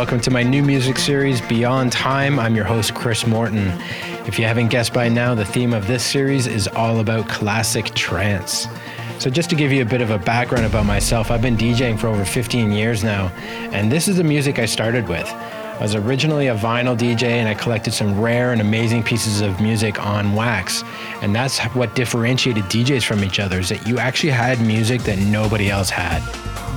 Welcome to my new music series, Beyond Time. I'm your host, Chris Morton. If you haven't guessed by now, the theme of this series is all about classic trance. So, just to give you a bit of a background about myself, I've been DJing for over 15 years now, and this is the music I started with. I was originally a vinyl DJ and I collected some rare and amazing pieces of music on wax. And that's what differentiated DJs from each other is that you actually had music that nobody else had.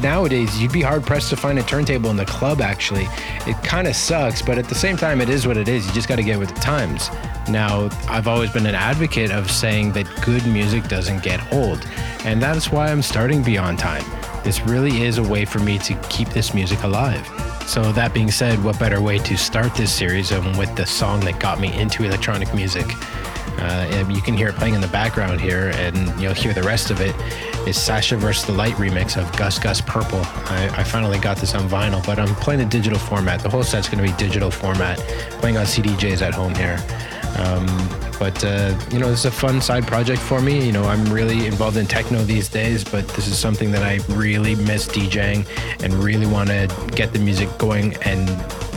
Nowadays, you'd be hard pressed to find a turntable in the club actually. It kind of sucks, but at the same time, it is what it is. You just got to get with the times. Now, I've always been an advocate of saying that good music doesn't get old, and that's why I'm starting Beyond Time. This really is a way for me to keep this music alive. So, that being said, what better way to start this series than with the song that got me into electronic music? Uh, you can hear it playing in the background here, and you'll hear the rest of it. Is Sasha vs. the Light remix of Gus Gus Purple. I, I, finally got this on vinyl, but I'm playing the digital format. The whole set's going to be digital format, playing on CDJs at home here. Um, but uh, you know, this is a fun side project for me. You know, I'm really involved in techno these days, but this is something that I really miss DJing and really want to get the music going and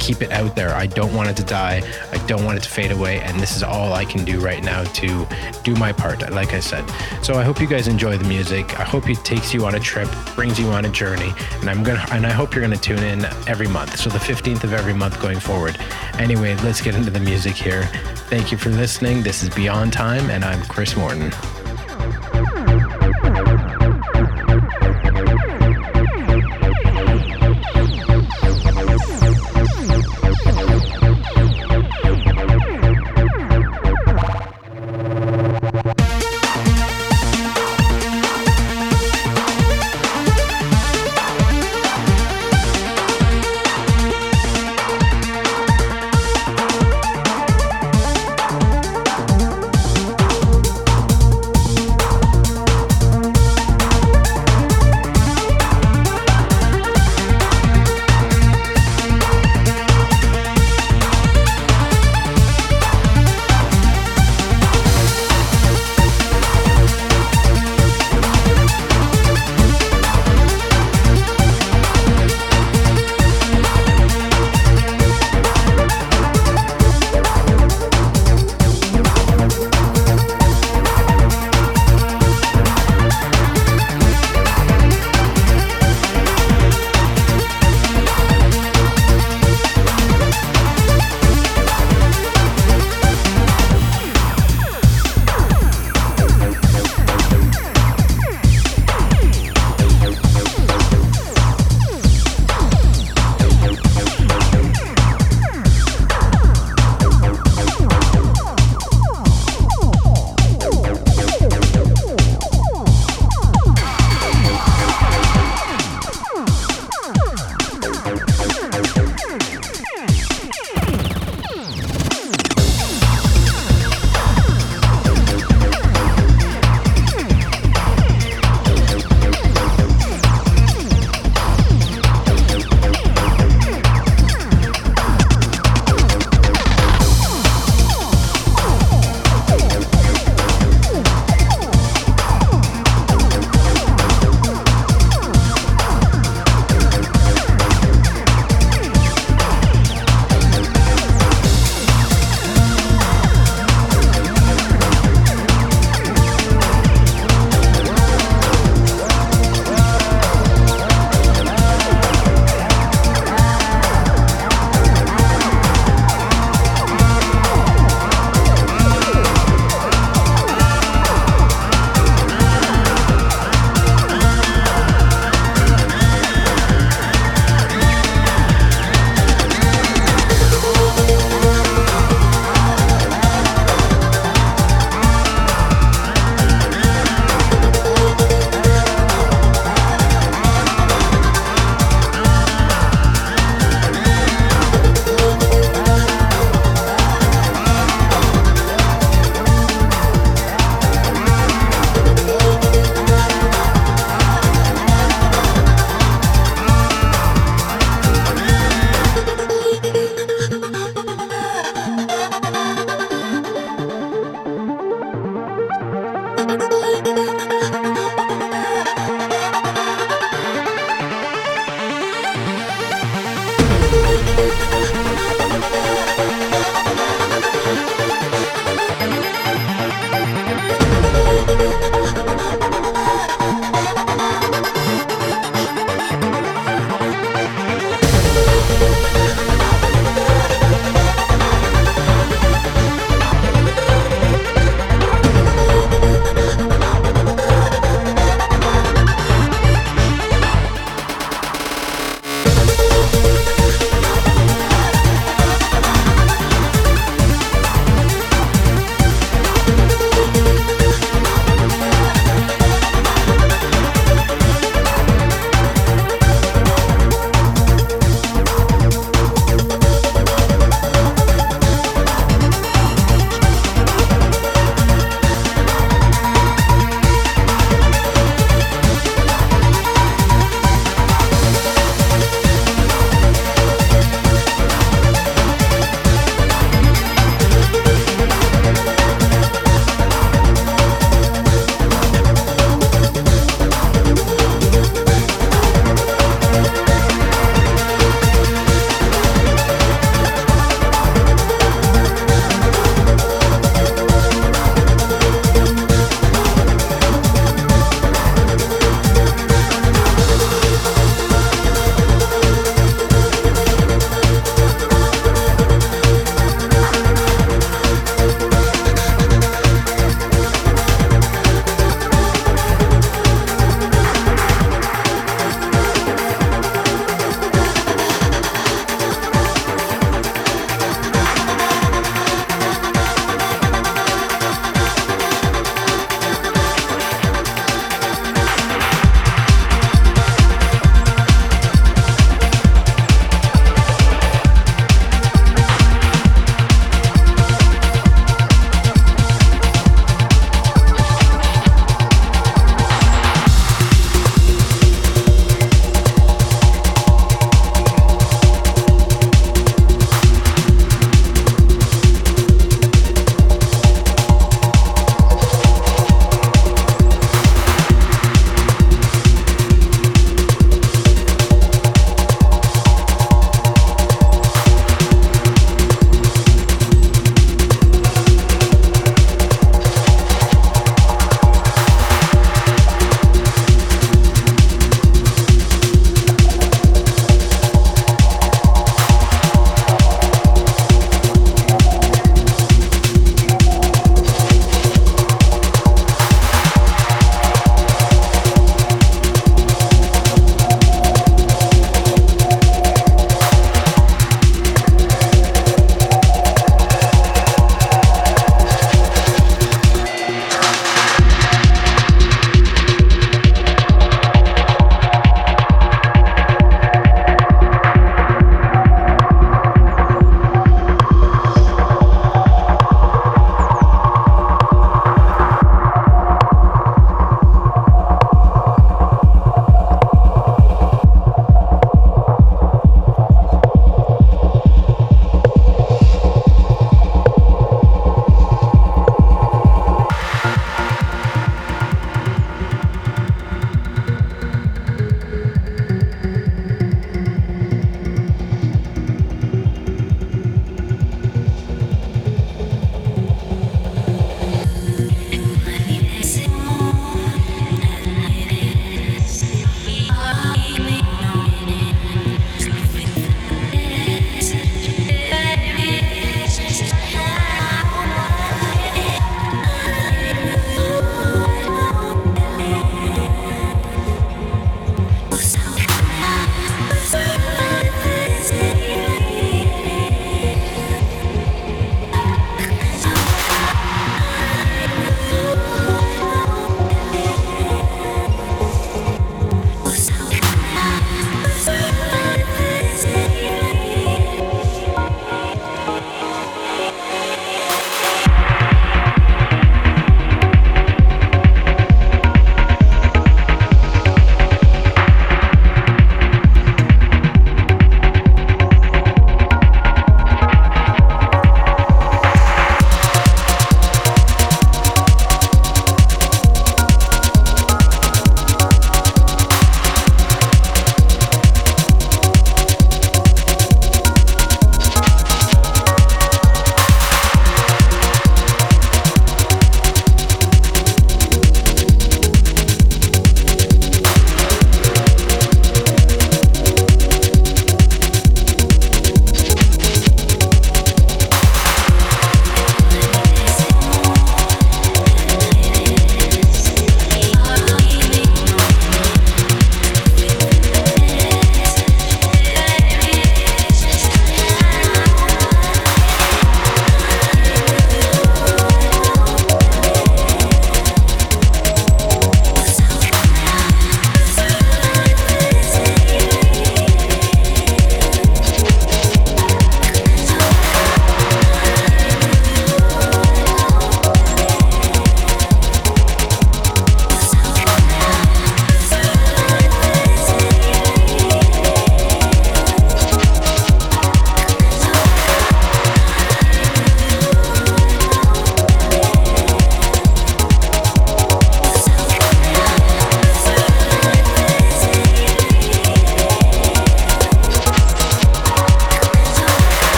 keep it out there. I don't want it to die. I don't want it to fade away. And this is all I can do right now to do my part, like I said. So I hope you guys enjoy the music. I hope it takes you on a trip, brings you on a journey. And I'm gonna and I hope you're gonna tune in every month. So the 15th of every month going forward. Anyway, let's get into the music here. Thank you for listening. This is Beyond Time, and I'm Chris Morton.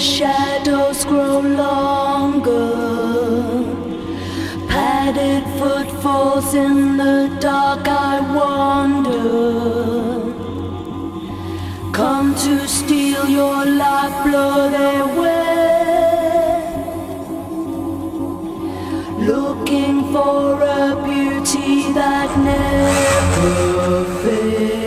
Shadows grow longer. Padded footfalls in the dark, I wander. Come to steal your lifeblood away. Looking for a beauty that never fades.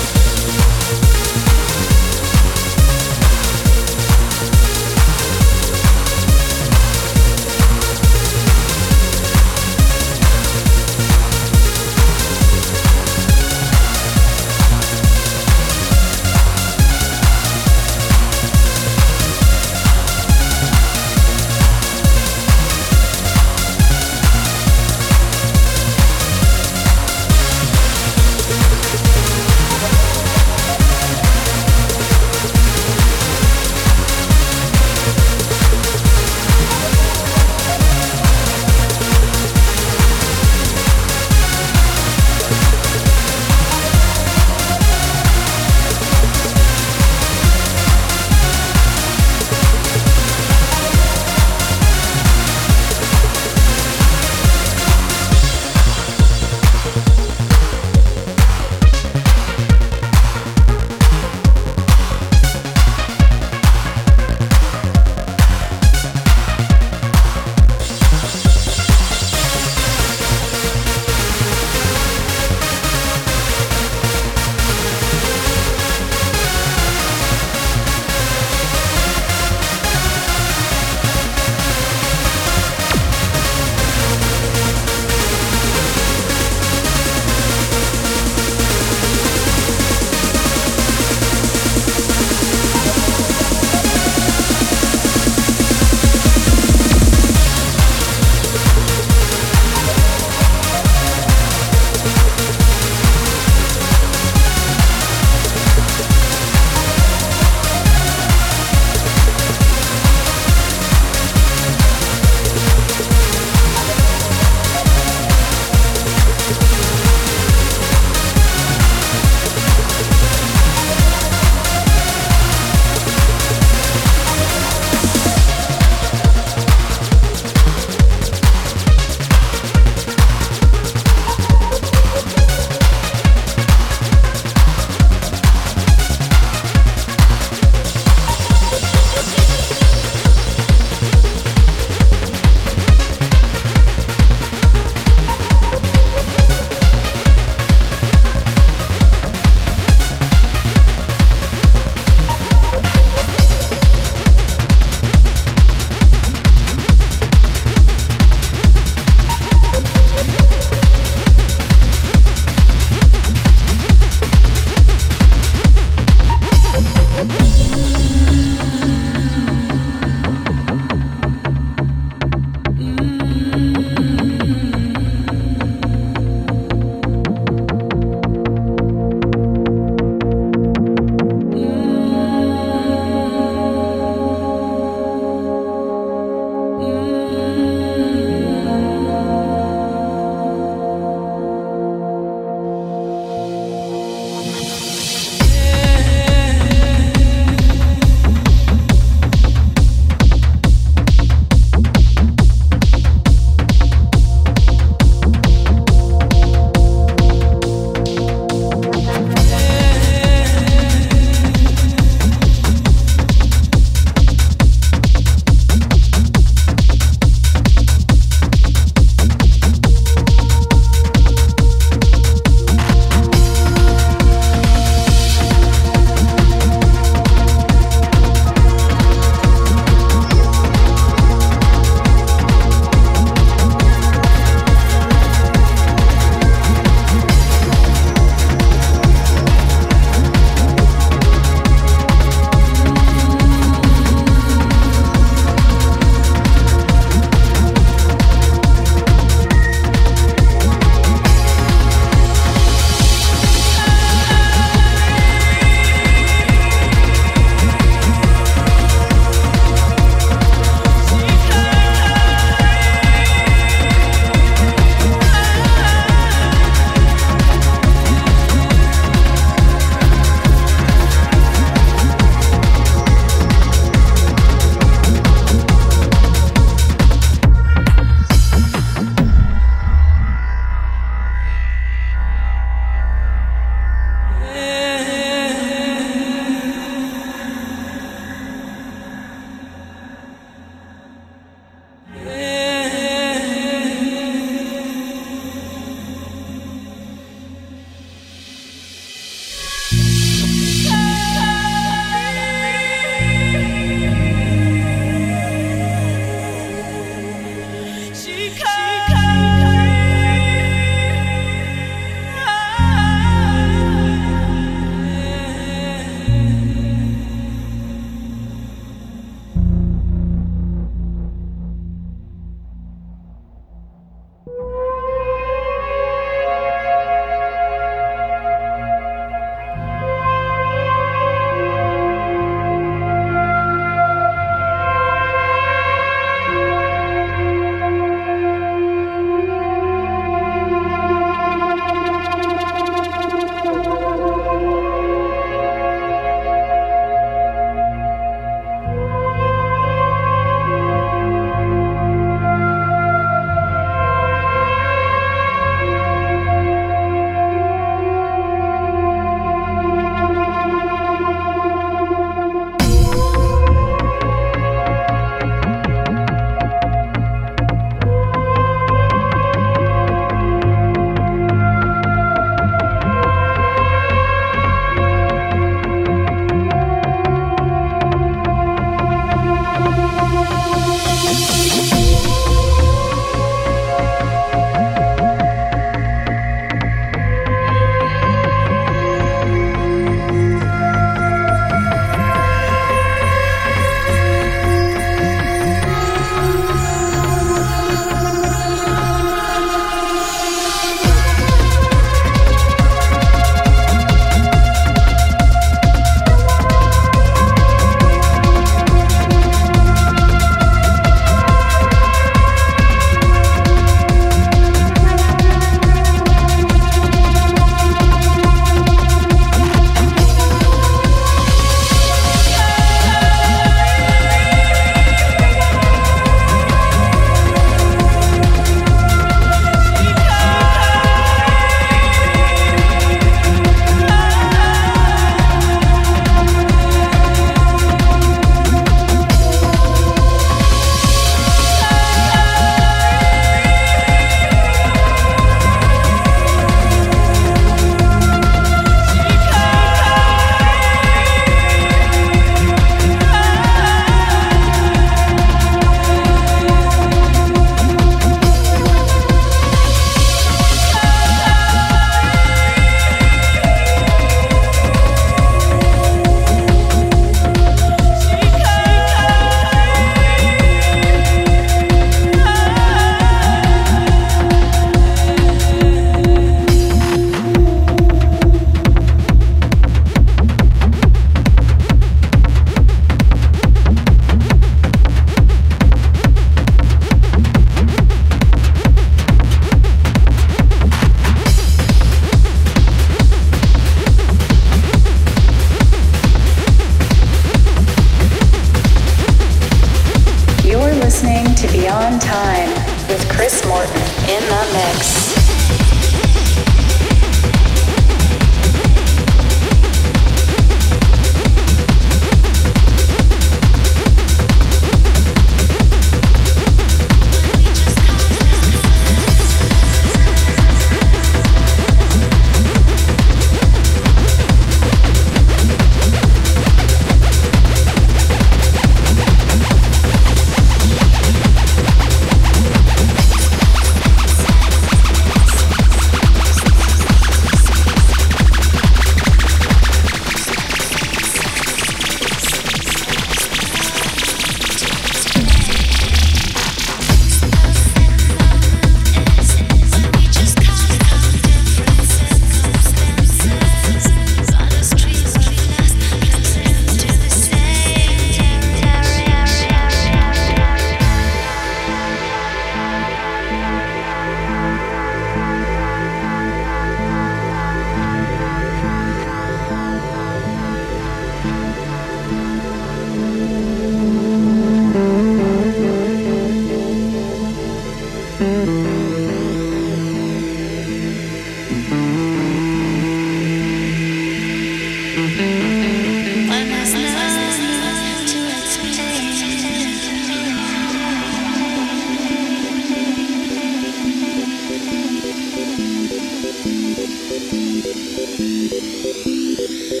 Don't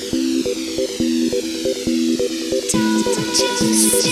you see?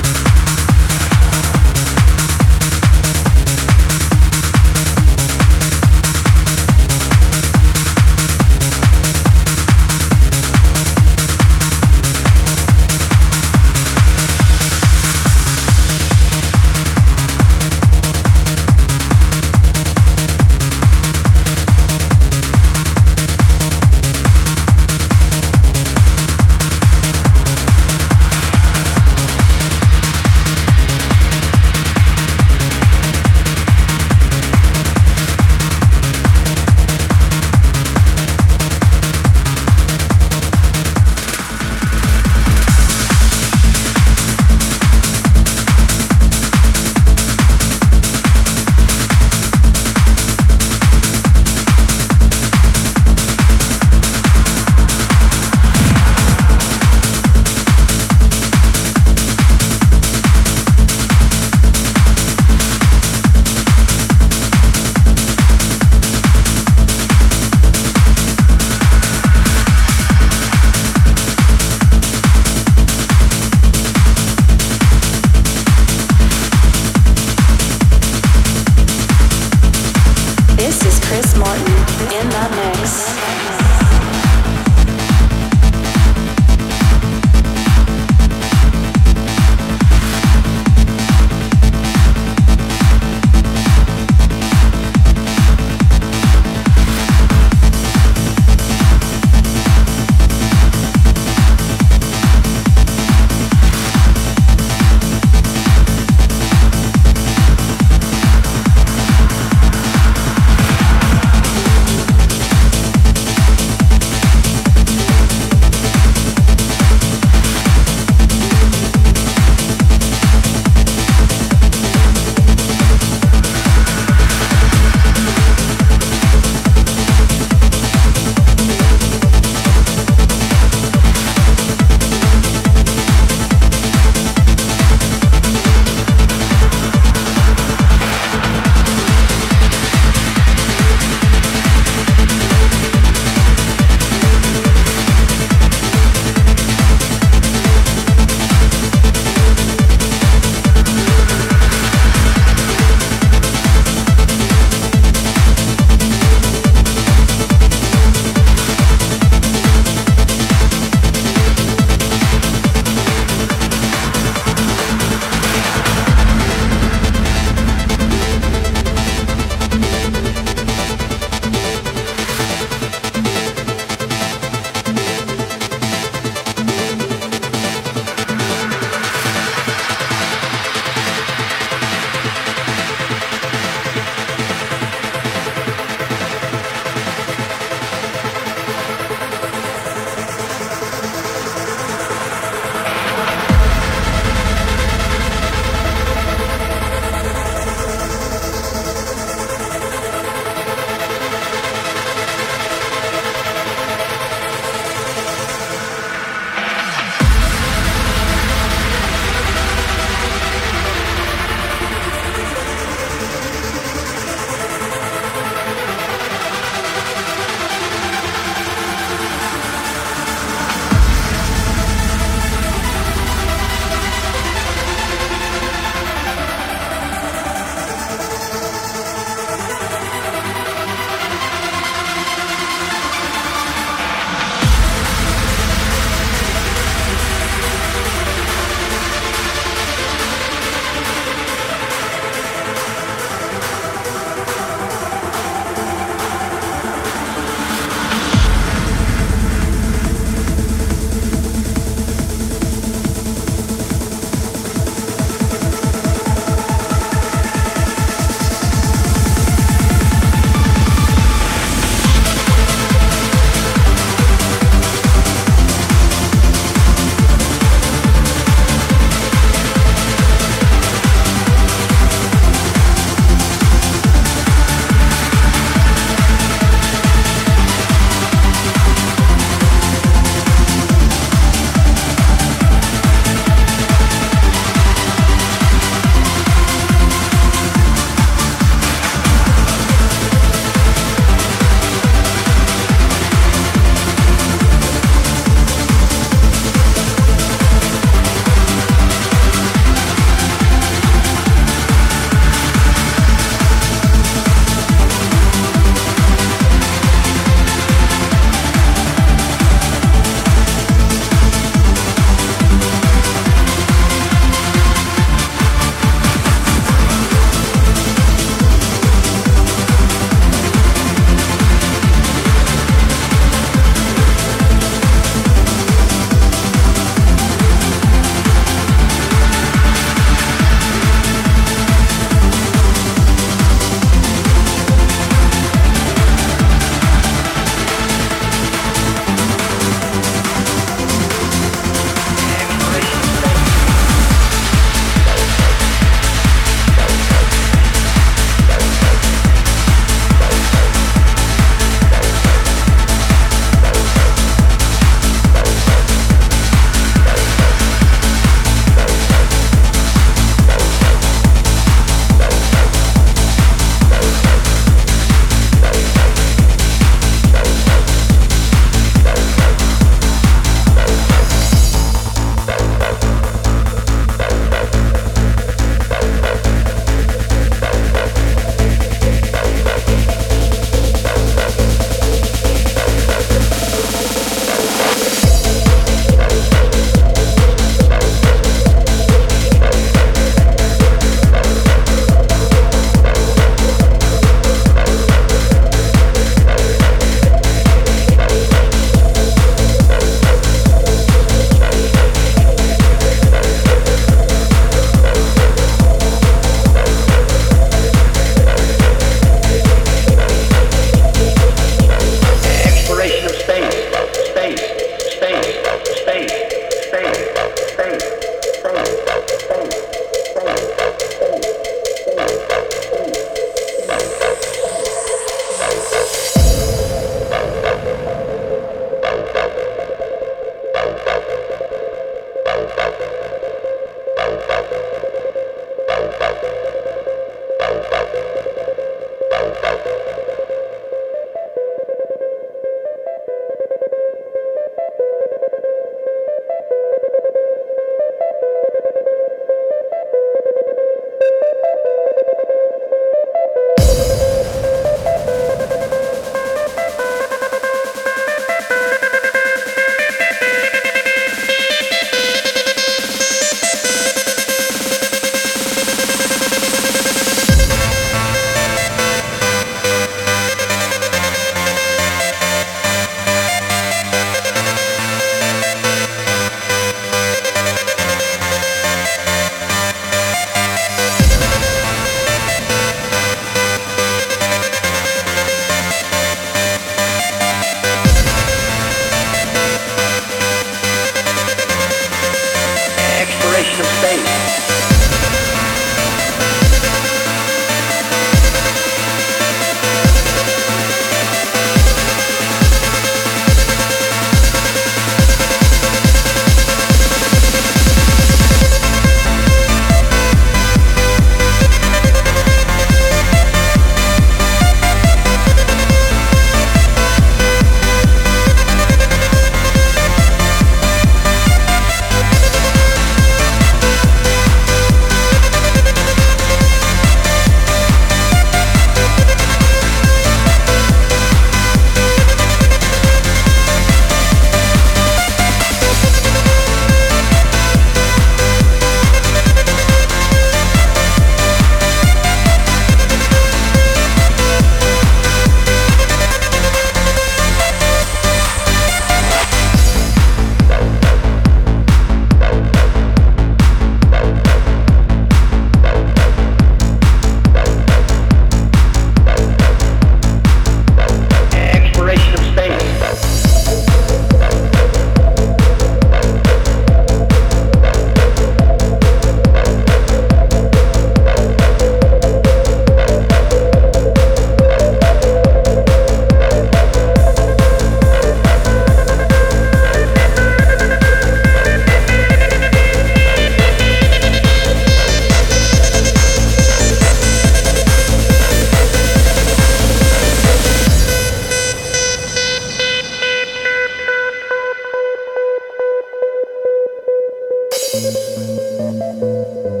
Música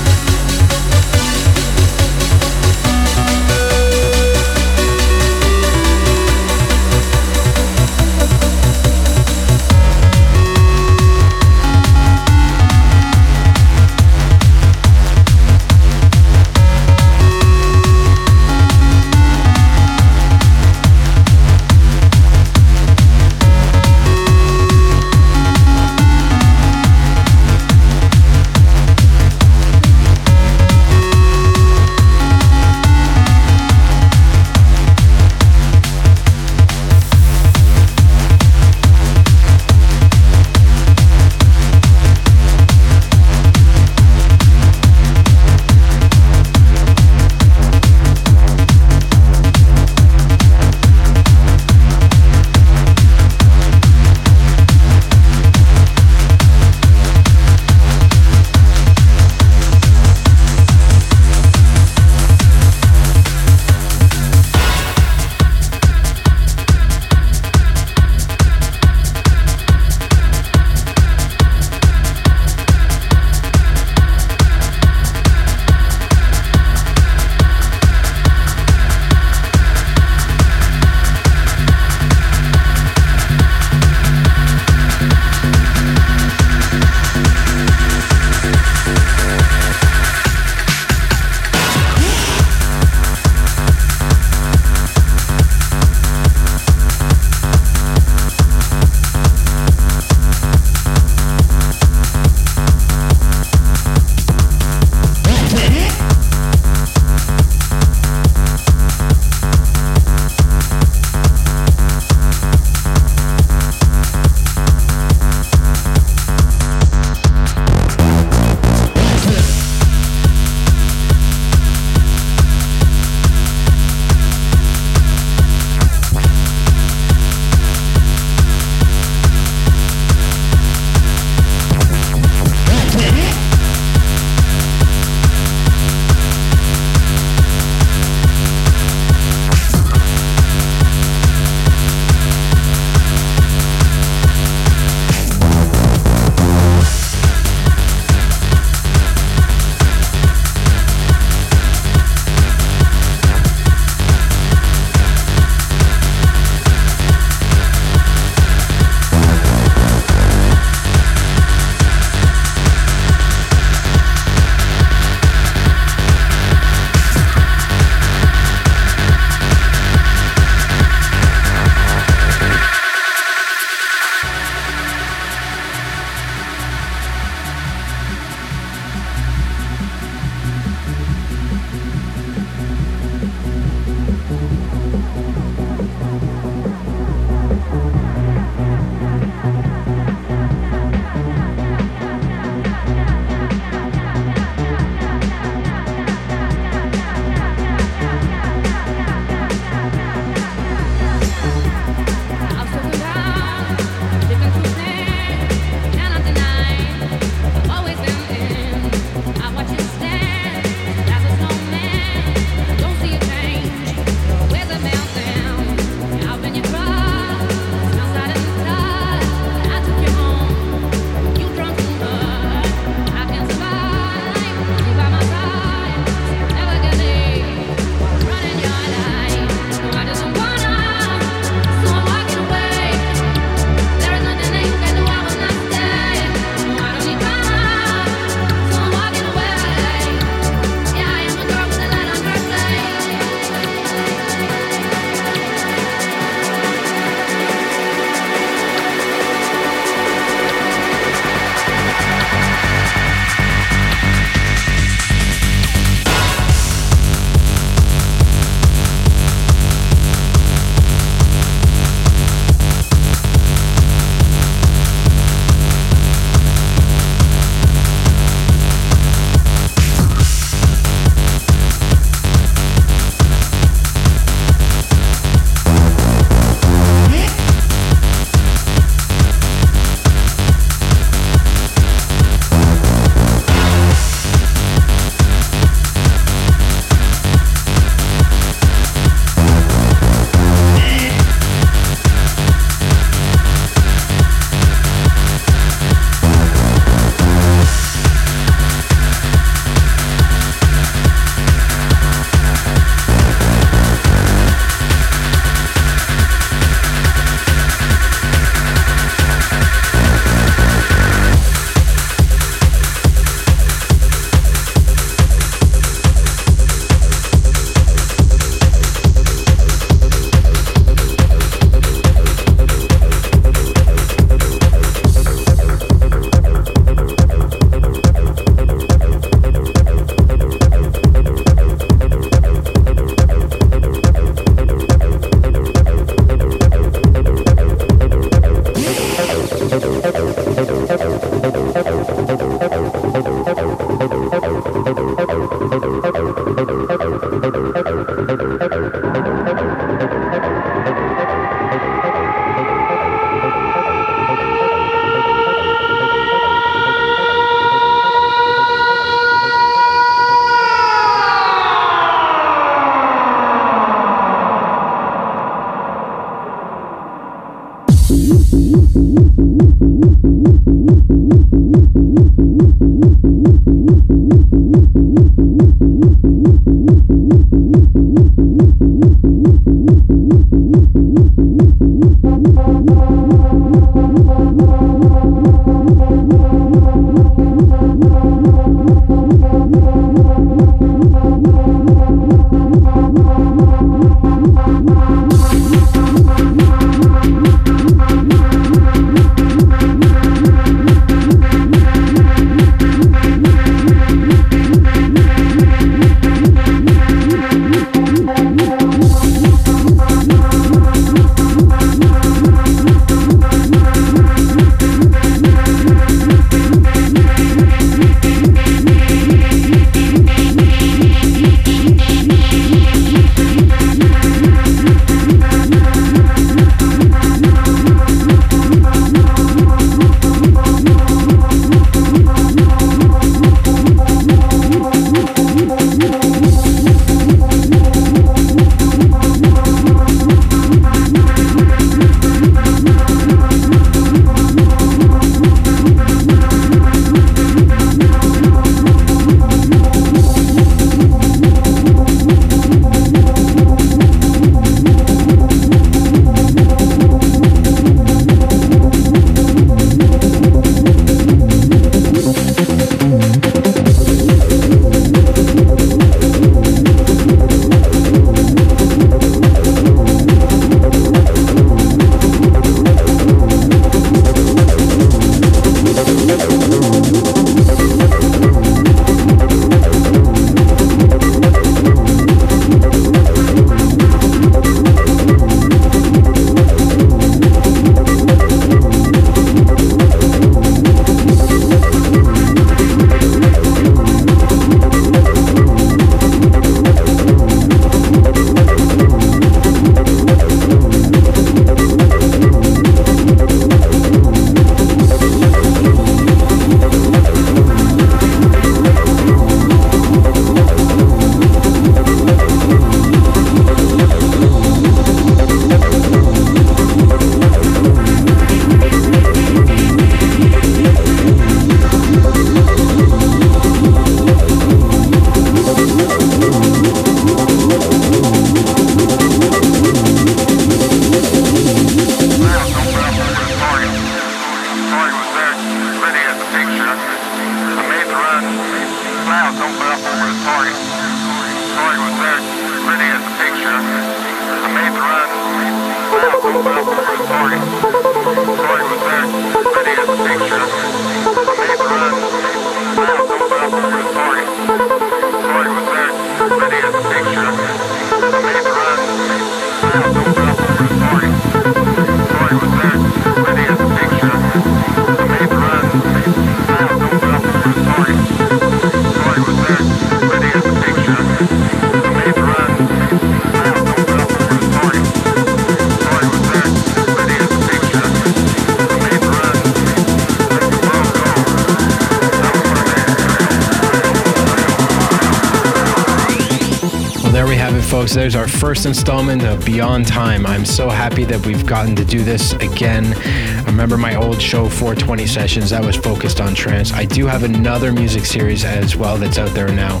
first installment of Beyond Time. I'm so happy that we've gotten to do this again. I remember my old show, 420 Sessions, that was focused on trance. I do have another music series as well that's out there now,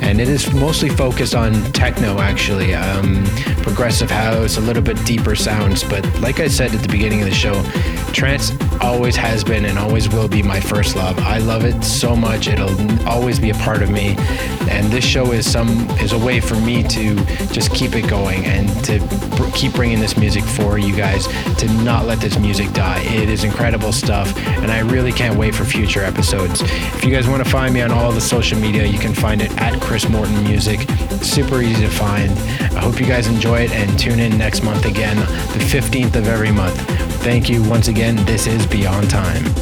and it is mostly focused on techno, actually. Um, progressive house, a little bit deeper sounds. But like I said at the beginning of the show, trance always has been and always will be my first love. I love it so much; it'll always be a part of me. And this show is some is a way for me to just keep it going and to br- keep bringing this music for you guys. To not let this music die. It is incredible stuff, and I really can't wait for future episodes. If you guys want to find me on all the social media, you can find it at Chris Morton Music. Super easy to find. I hope you guys enjoy it and tune in next month again, the 15th of every month. Thank you once again. This is Beyond Time.